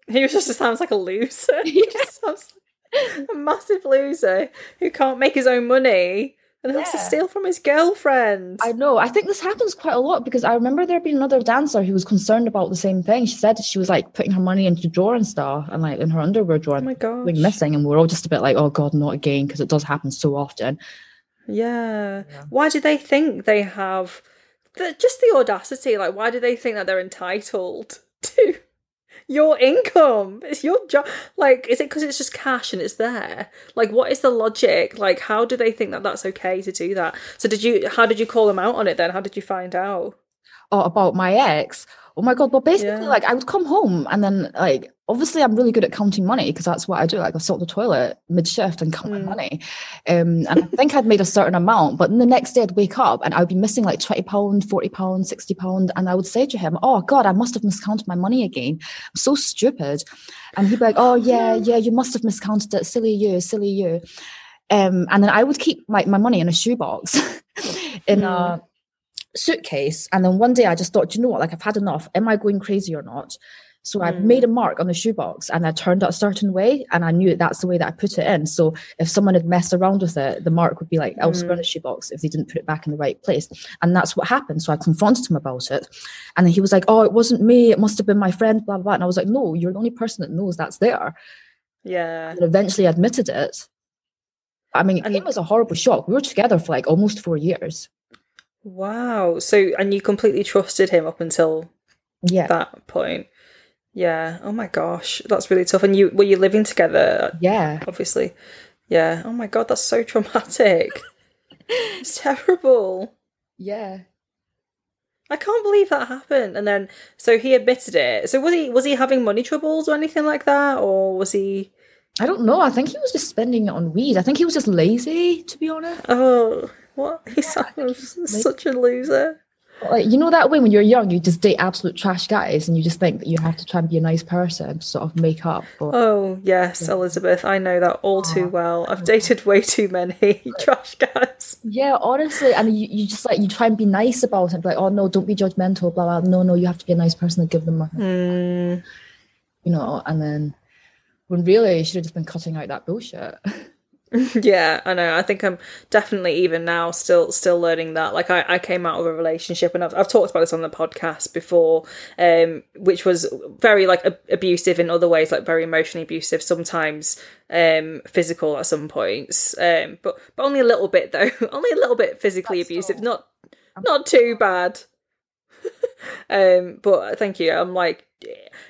He was just sounds like a loser. He just sounds a massive loser who can't make his own money and yeah. has to steal from his girlfriend. I know. I think this happens quite a lot because I remember there being another dancer who was concerned about the same thing. She said she was like putting her money into drawer and stuff and like in her underwear drawer. Oh my god, missing, and we are all just a bit like, oh god, not again, because it does happen so often. Yeah. yeah. Why do they think they have the, just the audacity? Like, why do they think that they're entitled to your income. It's your job. Like, is it because it's just cash and it's there? Like, what is the logic? Like, how do they think that that's okay to do that? So, did you? How did you call them out on it then? How did you find out? Oh, about my ex oh my god well basically yeah. like i would come home and then like obviously i'm really good at counting money because that's what i do like i sort the toilet mid shift and count mm. my money um, and i think i'd made a certain amount but then the next day i'd wake up and i'd be missing like 20 pound 40 pound 60 pound and i would say to him oh god i must have miscounted my money again i'm so stupid and he'd be like oh yeah yeah you must have miscounted it silly you silly you um, and then i would keep my, my money in a shoebox in mm. a suitcase. And then one day I just thought, you know what, like I've had enough. Am I going crazy or not? So I made a mm. mark on the shoebox and I turned it a certain way and I knew that that's the way that I put it in. So if someone had messed around with it, the mark would be like elsewhere mm. in the shoebox if they didn't put it back in the right place. And that's what happened. So I confronted him about it. And then he was like, Oh, it wasn't me, it must have been my friend, blah, blah, blah. And I was like, No, you're the only person that knows that's there. Yeah. And eventually admitted it. I mean, and- it was a horrible shock. We were together for like almost four years. Wow. So, and you completely trusted him up until yeah that point. Yeah. Oh my gosh, that's really tough. And you were you living together? Yeah. Obviously. Yeah. Oh my god, that's so traumatic. it's terrible. Yeah. I can't believe that happened. And then, so he admitted it. So was he was he having money troubles or anything like that, or was he? I don't know. I think he was just spending it on weed. I think he was just lazy, to be honest. Oh, what? He sounds like, such a loser. Like you know that way when you're young, you just date absolute trash guys, and you just think that you have to try and be a nice person, to sort of make up. But, oh yes, yeah. Elizabeth, I know that all too well. I've dated way too many trash guys. Yeah, honestly, and you, you just like you try and be nice about it, like oh no, don't be judgmental, blah blah. No, no, you have to be a nice person and give them money. Mm. You know, and then when really you should have just been cutting out that bullshit. yeah, I know. I think I'm definitely even now still still learning that. Like I, I came out of a relationship and I've, I've talked about this on the podcast before, um, which was very like a- abusive in other ways, like very emotionally abusive, sometimes um physical at some points. Um but but only a little bit though. only a little bit physically That's abusive, not not too bad. um but thank you. I'm like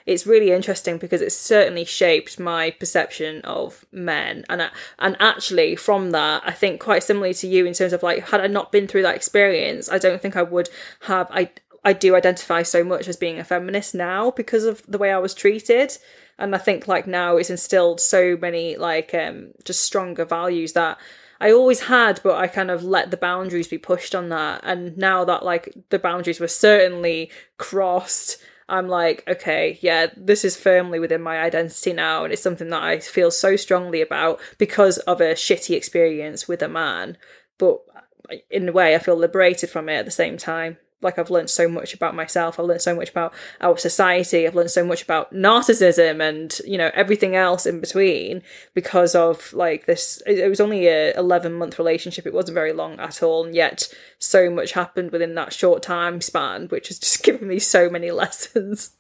it's really interesting because it's certainly shaped my perception of men and and actually from that I think quite similarly to you in terms of like had I not been through that experience I don't think I would have I I do identify so much as being a feminist now because of the way I was treated and I think like now it's instilled so many like um just stronger values that I always had, but I kind of let the boundaries be pushed on that. And now that like the boundaries were certainly crossed, I'm like, okay, yeah, this is firmly within my identity now, and it's something that I feel so strongly about because of a shitty experience with a man. But uh, in a way, I feel liberated from it at the same time. Like I've learned so much about myself. I've learned so much about our society. I've learned so much about narcissism and you know everything else in between because of like this. It was only a eleven month relationship. It wasn't very long at all, and yet so much happened within that short time span, which has just given me so many lessons,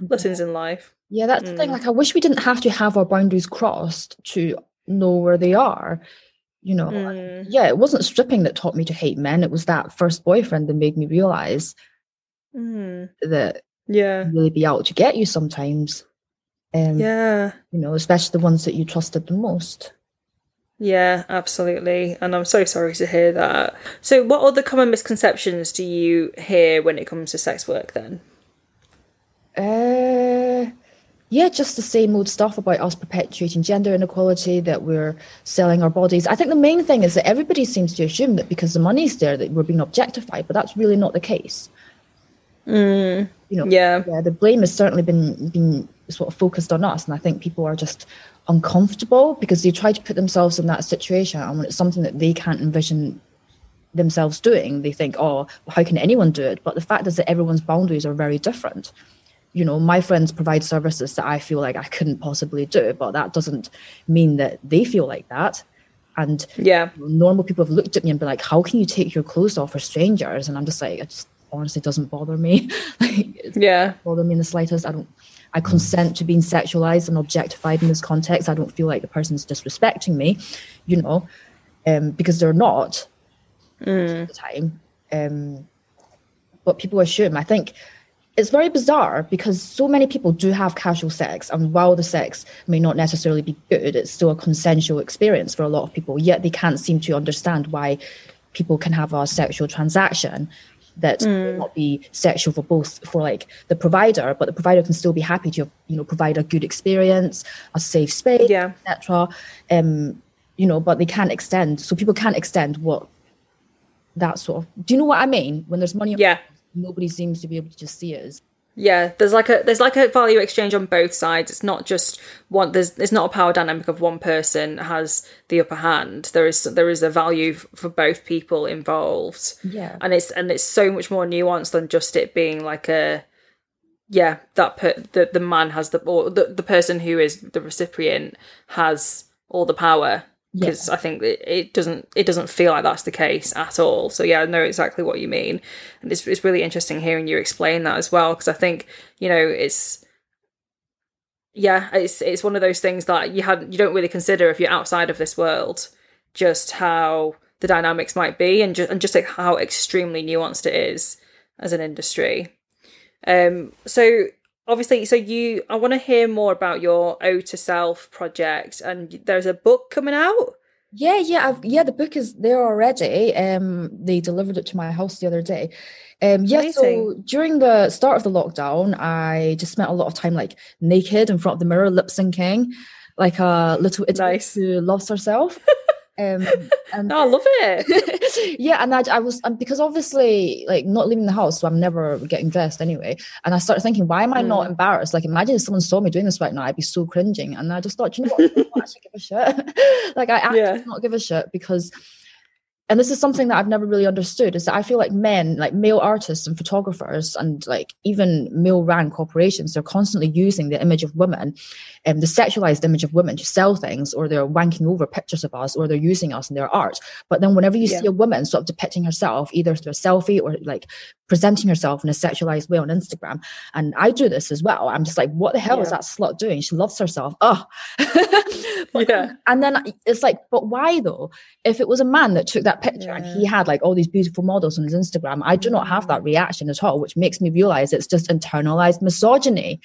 lessons in life. Yeah, that's mm. the thing. Mm. Like, I wish we didn't have to have our boundaries crossed to know where they are you know mm. yeah it wasn't stripping that taught me to hate men. It was that first boyfriend that made me realize mm. that yeah. really be out to get you sometimes. Um yeah. you know especially the ones that you trusted the most. Yeah absolutely. And i'm so sorry to hear that. So what other common misconceptions do you hear when it comes to sex work then? Uh yeah, just the same old stuff about us perpetuating gender inequality, that we're selling our bodies. I think the main thing is that everybody seems to assume that because the money's there that we're being objectified, but that's really not the case. Mm, you know, yeah. yeah, the blame has certainly been been sort of focused on us, and I think people are just uncomfortable because they try to put themselves in that situation, and when it's something that they can't envision themselves doing, they think, "Oh, how can anyone do it?" But the fact is that everyone's boundaries are very different you know my friends provide services that i feel like i couldn't possibly do but that doesn't mean that they feel like that. And yeah. normal people have looked at me and been like how can you take your clothes off for strangers? And i'm just like it just honestly doesn't bother me. Like yeah. bother me in the slightest. I don't i consent to being sexualized and objectified in this context. I don't feel like the person's disrespecting me you know um because they're not mm. the time. Um but people assume i think it's very bizarre because so many people do have casual sex and while the sex may not necessarily be good it's still a consensual experience for a lot of people yet they can't seem to understand why people can have a sexual transaction that mm. not be sexual for both for like the provider but the provider can still be happy to you know provide a good experience a safe space yeah. etc um you know but they can't extend so people can't extend what that sort of do you know what i mean? When there's money yeah nobody seems to be able to just see it as yeah there's like a there's like a value exchange on both sides. It's not just one there's it's not a power dynamic of one person has the upper hand. There is there is a value for both people involved. Yeah. And it's and it's so much more nuanced than just it being like a yeah that per, the the man has the or the, the person who is the recipient has all the power because yeah. I think it, it doesn't it doesn't feel like that's the case at all. So yeah, I know exactly what you mean, and it's it's really interesting hearing you explain that as well because I think you know it's yeah it's it's one of those things that you had you don't really consider if you're outside of this world just how the dynamics might be and just and just like how extremely nuanced it is as an industry. Um, so obviously so you i want to hear more about your ode to self project and there's a book coming out yeah yeah I've, yeah the book is there already um they delivered it to my house the other day um yeah Amazing. so during the start of the lockdown i just spent a lot of time like naked in front of the mirror lip syncing like a little idiot nice. who loves herself Um, and oh, I love it. yeah, and I, I was um, because obviously, like, not leaving the house, so I'm never getting dressed anyway. And I started thinking, why am I mm. not embarrassed? Like, imagine if someone saw me doing this right now, I'd be so cringing. And I just thought, you know what? I don't actually give a shit. like, I actually yeah. not give a shit because and this is something that I've never really understood is that I feel like men, like male artists and photographers, and like even male ran corporations, they're constantly using the image of women, and um, the sexualized image of women to sell things, or they're wanking over pictures of us, or they're using us in their art. But then whenever you yeah. see a woman sort of depicting herself, either through a selfie or like presenting herself in a sexualized way on Instagram, and I do this as well. I'm just like, what the hell yeah. is that slut doing? She loves herself. Oh, yeah. And then it's like, but why though? If it was a man that took that picture yeah. and he had like all these beautiful models on his Instagram. I do not have that mm. reaction at all, which makes me realize it's just internalized misogyny.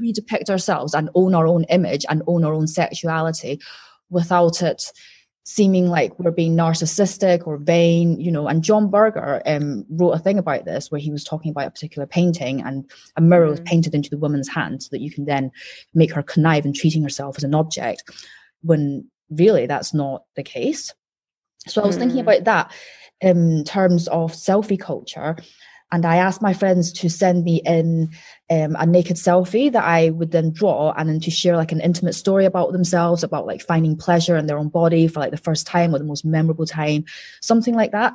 we depict ourselves and own our own image and own our own sexuality without it seeming like we're being narcissistic or vain, you know. And John Berger um, wrote a thing about this where he was talking about a particular painting and a mirror mm. was painted into the woman's hand so that you can then make her connive in treating herself as an object when really that's not the case. So I was mm. thinking about that in terms of selfie culture. and I asked my friends to send me in um, a naked selfie that I would then draw and then to share like an intimate story about themselves, about like finding pleasure in their own body for like the first time or the most memorable time, something like that.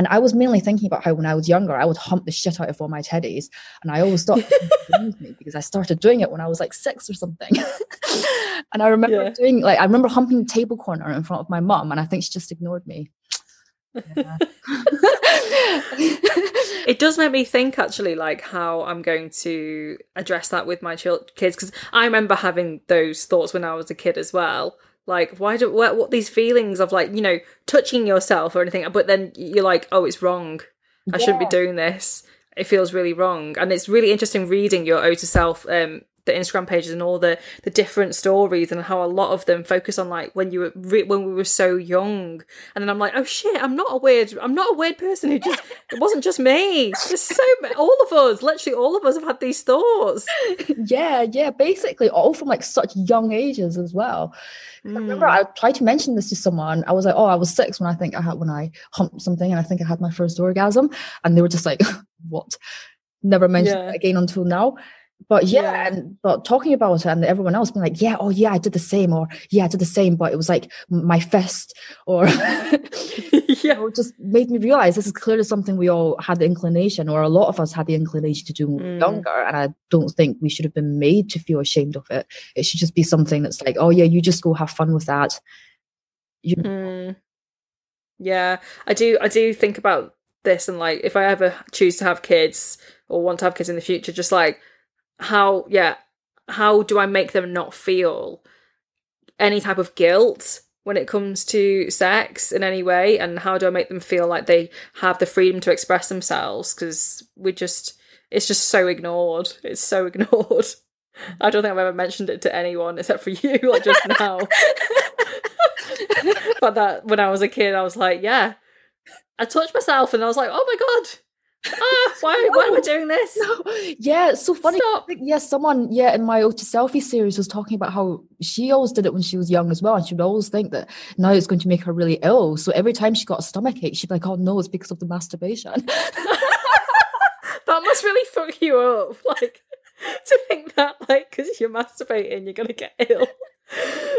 And I was mainly thinking about how when I was younger, I would hump the shit out of all my teddies. And I always thought me because I started doing it when I was like six or something. and I remember yeah. doing like I remember humping the table corner in front of my mum, and I think she just ignored me. Yeah. it does make me think actually like how i'm going to address that with my kids because i remember having those thoughts when i was a kid as well like why do what, what these feelings of like you know touching yourself or anything but then you're like oh it's wrong. I yeah. shouldn't be doing this. It feels really wrong. And it's really interesting reading your ode to self um the Instagram pages and all the the different stories and how a lot of them focus on like when you were re- when we were so young. And then I'm like oh shit I'm not a weird I'm not a weird person who just it wasn't just me. There's so all of us literally all of us have had these thoughts. Yeah yeah basically all from like such young ages as well. Mm. I remember I tried to mention this to someone. I was like oh I was six when I think I had when I humped something and I think I had my first orgasm. And they were just like what? Never mentioned yeah. again until now but yeah, yeah, and but talking about it and everyone else being like, yeah, oh yeah, I did the same, or yeah, I did the same, but it was like my fist, or yeah, know, just made me realize this is clearly something we all had the inclination, or a lot of us had the inclination to do mm. younger, and I don't think we should have been made to feel ashamed of it. It should just be something that's like, oh yeah, you just go have fun with that. You know? mm. Yeah, I do. I do think about this, and like, if I ever choose to have kids or want to have kids in the future, just like how yeah how do i make them not feel any type of guilt when it comes to sex in any way? And how do i make them feel like they have the freedom to express themselves? Because we just it's just so ignored. It's so ignored. I don't think i've ever mentioned it to anyone except for you like just now. But that when i was a kid i was like yeah. I touched myself and i was like oh my god ah, why, no. why am I doing this? No. Yeah, it's so funny. Stop. Yeah, someone, yeah, in my Ode Selfie series was talking about how she always did it when she was young as well. And she would always think that now it's going to make her really ill. So every time she got a stomach ache, she'd be like, oh no, it's because of the masturbation. that must really fuck you up. Like, to think that, like, because you're masturbating, you're going to get ill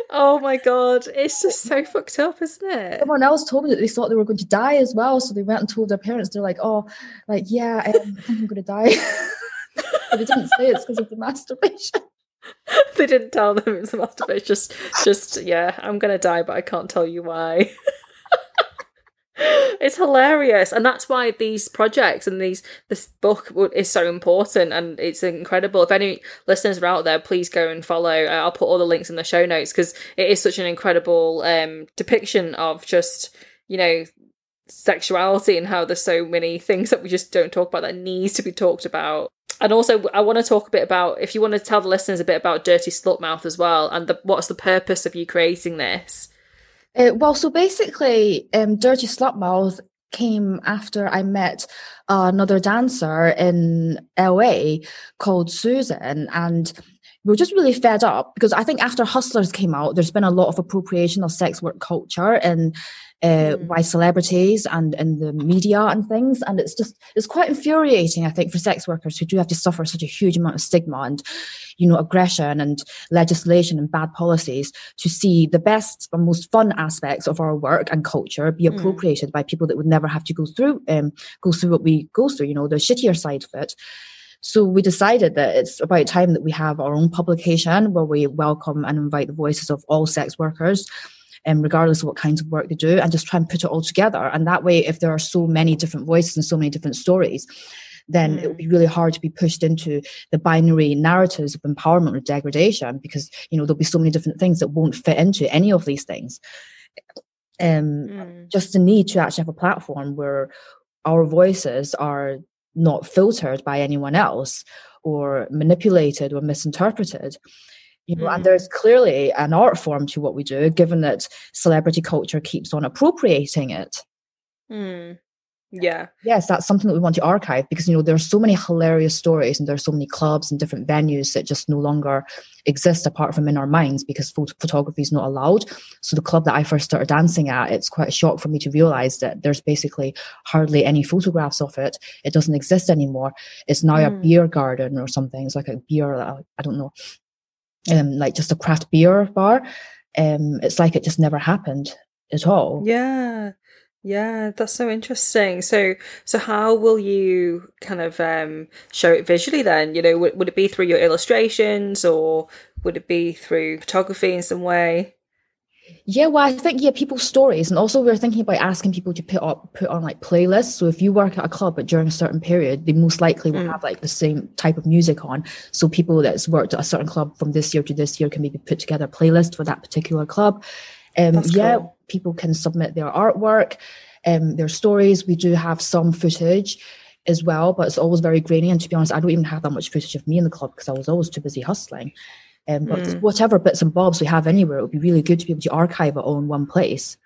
oh my god, it's just so fucked up, isn't it? Someone else told me that they thought they were going to die as well, so they went and told their parents. They're like, "Oh, like yeah, I think I'm going to die." but they didn't say it's because of the masturbation. they didn't tell them it's the masturbation. Just, just yeah, I'm going to die, but I can't tell you why it's hilarious and that's why these projects and these this book is so important and it's incredible. If any listeners are out there please go and follow. Uh, i'll put all the links in the show notes because it is such an incredible um, depiction of just you know sexuality and how there's so many things that we just don't talk about that needs to be talked about. And also i want to talk a bit about if you want to tell the listeners a bit about dirty slut mouth as well and the, what's the purpose of you creating this uh, well, so basically, um, Dirty Slutmouth came after I met another dancer in LA called Susan, and we were just really fed up because I think after Hustlers came out, there's been a lot of appropriation of sex work culture and uh, mm. by celebrities and in the media and things. And it's just, it's quite infuriating, I think, for sex workers who do have to suffer such a huge amount of stigma and, you know, aggression and legislation and bad policies to see the best and most fun aspects of our work and culture be mm. appropriated mm. by people that would never have to go through, um, go through what we go through, you know, the shittier side of it. So we decided that it's about time that we have our own publication where we welcome and invite the voices of all sex workers um, regardless of what kinds of work they do, and just try and put it all together. And that way, if there are so many different voices and so many different stories, then mm. it would be really hard to be pushed into the binary narratives of empowerment or degradation because you know there'll be so many different things that won't fit into any of these things. Um, mm. Just the need to actually have a platform where our voices are not filtered by anyone else or manipulated or misinterpreted you know, mm. and there's clearly an art form to what we do, given that celebrity culture keeps on appropriating it. Mm. Yeah. Yes, that's something that we want to archive because you know there are so many hilarious stories and there are so many clubs and different venues that just no longer exist apart from in our minds because phot- photography is not allowed. So the club that I first started dancing at, it's quite a shock for me to realize that there's basically hardly any photographs of it. It doesn't exist anymore. It's now mm. a beer garden or something. It's like a beer, uh, I don't know, um, like just a craft beer bar. Um, it's like it just never happened at all. Yeah. Yeah, that's so interesting. So, so how will you kind of um, show it visually then? You know, would, would it be through your illustrations or would it be through photography in some way? Yeah, well, I think yeah, people's stories, and also we're thinking about asking people to put up put on like playlists. So if you work at a club, but during a certain period, they most likely will mm. have like the same type of music on. So people that's worked at a certain club from this year to this year can maybe put together a playlist for that particular club. Um, yeah, cool. people can submit their artwork, um, their stories. We do have some footage as well, but it's always very grainy. And to be honest, I don't even have that much footage of me in the club because I was always too busy hustling. Um, but mm. whatever bits and bobs we have anywhere, it would be really good to be able to archive it all in one place.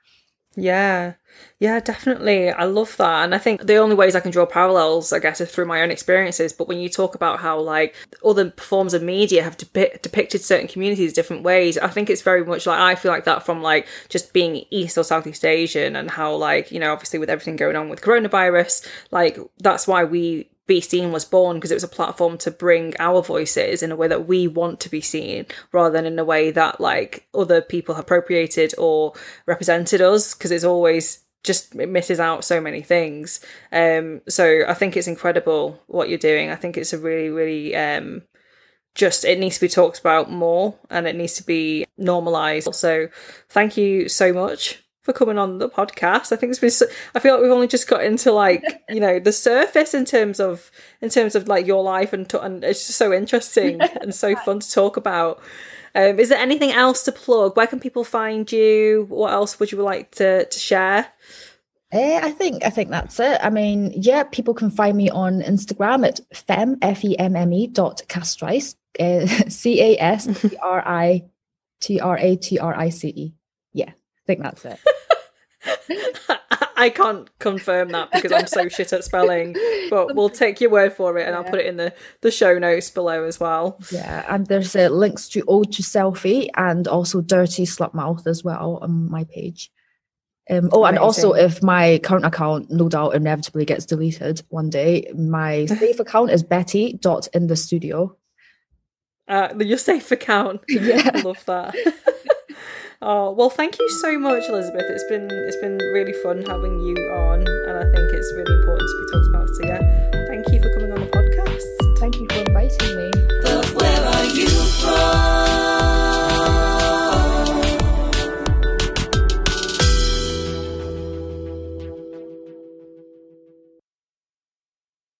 Yeah. Yeah, definitely. I love that. And I think the only ways I can draw parallels, I guess, is through my own experiences. But when you talk about how, like, other forms of media have depicted certain communities different ways, I think it's very much like I feel like that from, like, just being East or Southeast Asian and how, like, you know, obviously with everything going on with coronavirus, like, that's why we be Seen was born because it was a platform to bring our voices in a way that we want to be seen rather than in a way that like other people appropriated or represented us because it's always just it misses out so many things. Um so i think it's incredible what you're doing. I think it's a really really um just it needs to be talked about more and it needs to be normalized. So thank you so much for coming on the podcast. I think it's been. So, I feel like we've only just got into like you know the surface in terms of in terms of like your life and and it's just so interesting and so fun to talk about. Um, is there anything else to plug? Where can people find you? What else would you like to to share? Uh, I think I think that's it. I mean, yeah, people can find me on Instagram at femme f e m m e dot castrice uh, c a s t r i t r a t r i c e. Think that's it. I can't confirm that because I'm so shit at spelling, but we'll take your word for it and yeah. I'll put it in the, the show notes below as well. Yeah, and there's uh, links to Ode to Selfie and also Dirty Slut Mouth as well on my page. Um, oh, Amazing. and also if my current account no doubt inevitably gets deleted one day, my safe account is Betty dot in the studio. Uh, your safe account. Yeah, I love that. Oh well, thank you so much, Elizabeth. It's been it's been really fun having you on, and I think it's really important to be talked about. So